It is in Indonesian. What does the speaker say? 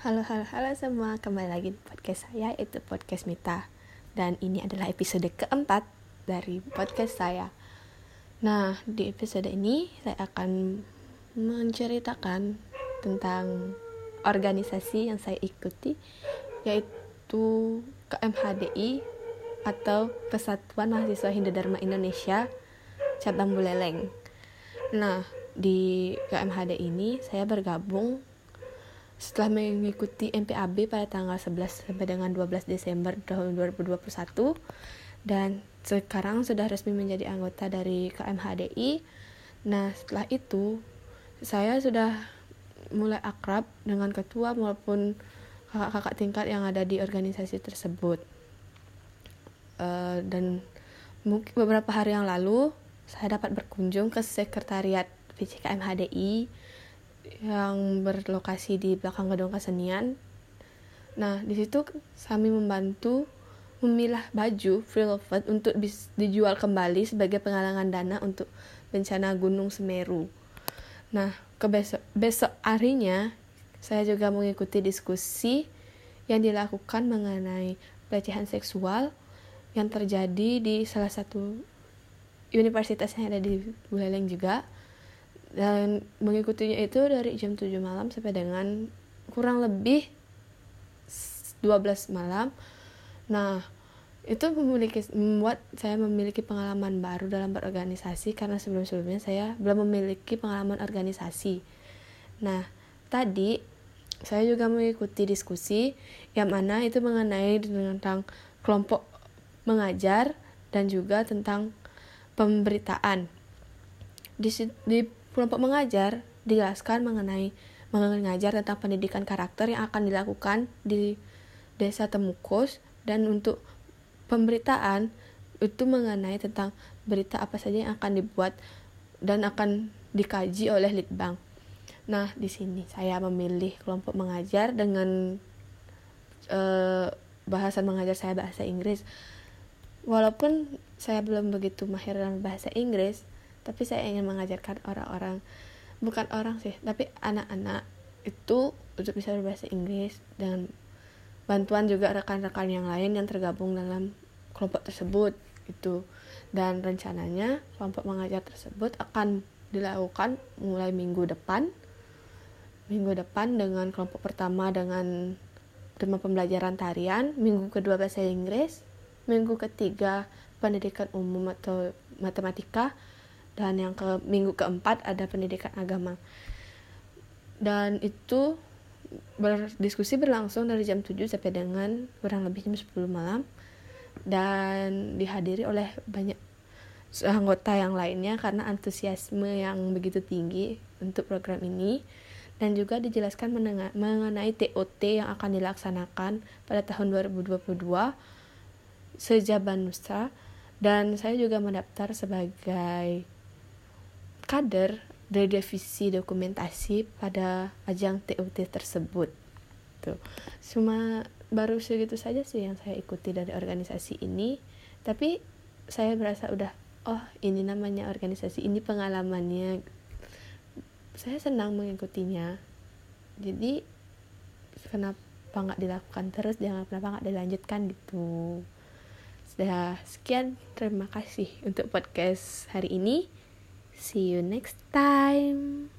Halo, halo, halo semua. Kembali lagi di podcast saya, itu podcast Mita. Dan ini adalah episode keempat dari podcast saya. Nah, di episode ini saya akan menceritakan tentang organisasi yang saya ikuti, yaitu KMHDI atau Kesatuan Mahasiswa Hindu Dharma Indonesia cabang Buleleng. Nah, di KMHD ini saya bergabung setelah mengikuti MPAB pada tanggal 11 sampai dengan 12 Desember tahun 2021 dan sekarang sudah resmi menjadi anggota dari KMHDI. Nah, setelah itu saya sudah mulai akrab dengan ketua maupun kakak-kakak tingkat yang ada di organisasi tersebut. Uh, dan mungkin beberapa hari yang lalu saya dapat berkunjung ke sekretariat VCKMHDI yang berlokasi di belakang gedung kesenian. Nah, di situ kami membantu memilah baju free untuk dijual kembali sebagai penggalangan dana untuk bencana Gunung Semeru. Nah, ke besok, besok harinya saya juga mengikuti diskusi yang dilakukan mengenai pelecehan seksual yang terjadi di salah satu universitas yang ada di Buleleng juga dan mengikutinya itu dari jam 7 malam sampai dengan kurang lebih 12 malam. Nah itu memiliki membuat saya memiliki pengalaman baru dalam berorganisasi karena sebelum-sebelumnya saya belum memiliki pengalaman organisasi. Nah tadi saya juga mengikuti diskusi yang mana itu mengenai tentang kelompok mengajar dan juga tentang pemberitaan. Di, di kelompok mengajar dijelaskan mengenai mengajar tentang pendidikan karakter yang akan dilakukan di desa Temukus dan untuk pemberitaan itu mengenai tentang berita apa saja yang akan dibuat dan akan dikaji oleh Litbang. Nah, di sini saya memilih kelompok mengajar dengan uh, bahasan mengajar saya bahasa Inggris. Walaupun saya belum begitu mahir dalam bahasa Inggris, tapi saya ingin mengajarkan orang-orang bukan orang sih tapi anak-anak itu untuk bisa berbahasa Inggris dan bantuan juga rekan-rekan yang lain yang tergabung dalam kelompok tersebut itu dan rencananya kelompok mengajar tersebut akan dilakukan mulai minggu depan minggu depan dengan kelompok pertama dengan tema pembelajaran tarian minggu kedua bahasa Inggris minggu ketiga pendidikan umum atau matematika dan yang ke minggu keempat ada pendidikan agama. Dan itu berdiskusi berlangsung dari jam 7 sampai dengan kurang lebih jam 10 malam. Dan dihadiri oleh banyak anggota yang lainnya karena antusiasme yang begitu tinggi untuk program ini. Dan juga dijelaskan mengenai TOT yang akan dilaksanakan pada tahun 2022 sejaban Nusa dan saya juga mendaftar sebagai kader dari divisi dokumentasi pada ajang TUT tersebut. Tuh. Cuma baru segitu saja sih yang saya ikuti dari organisasi ini. Tapi saya berasa udah oh ini namanya organisasi, ini pengalamannya. Saya senang mengikutinya. Jadi kenapa nggak dilakukan terus, jangan kenapa nggak dilanjutkan gitu. Sudah sekian, terima kasih untuk podcast hari ini. See you next time.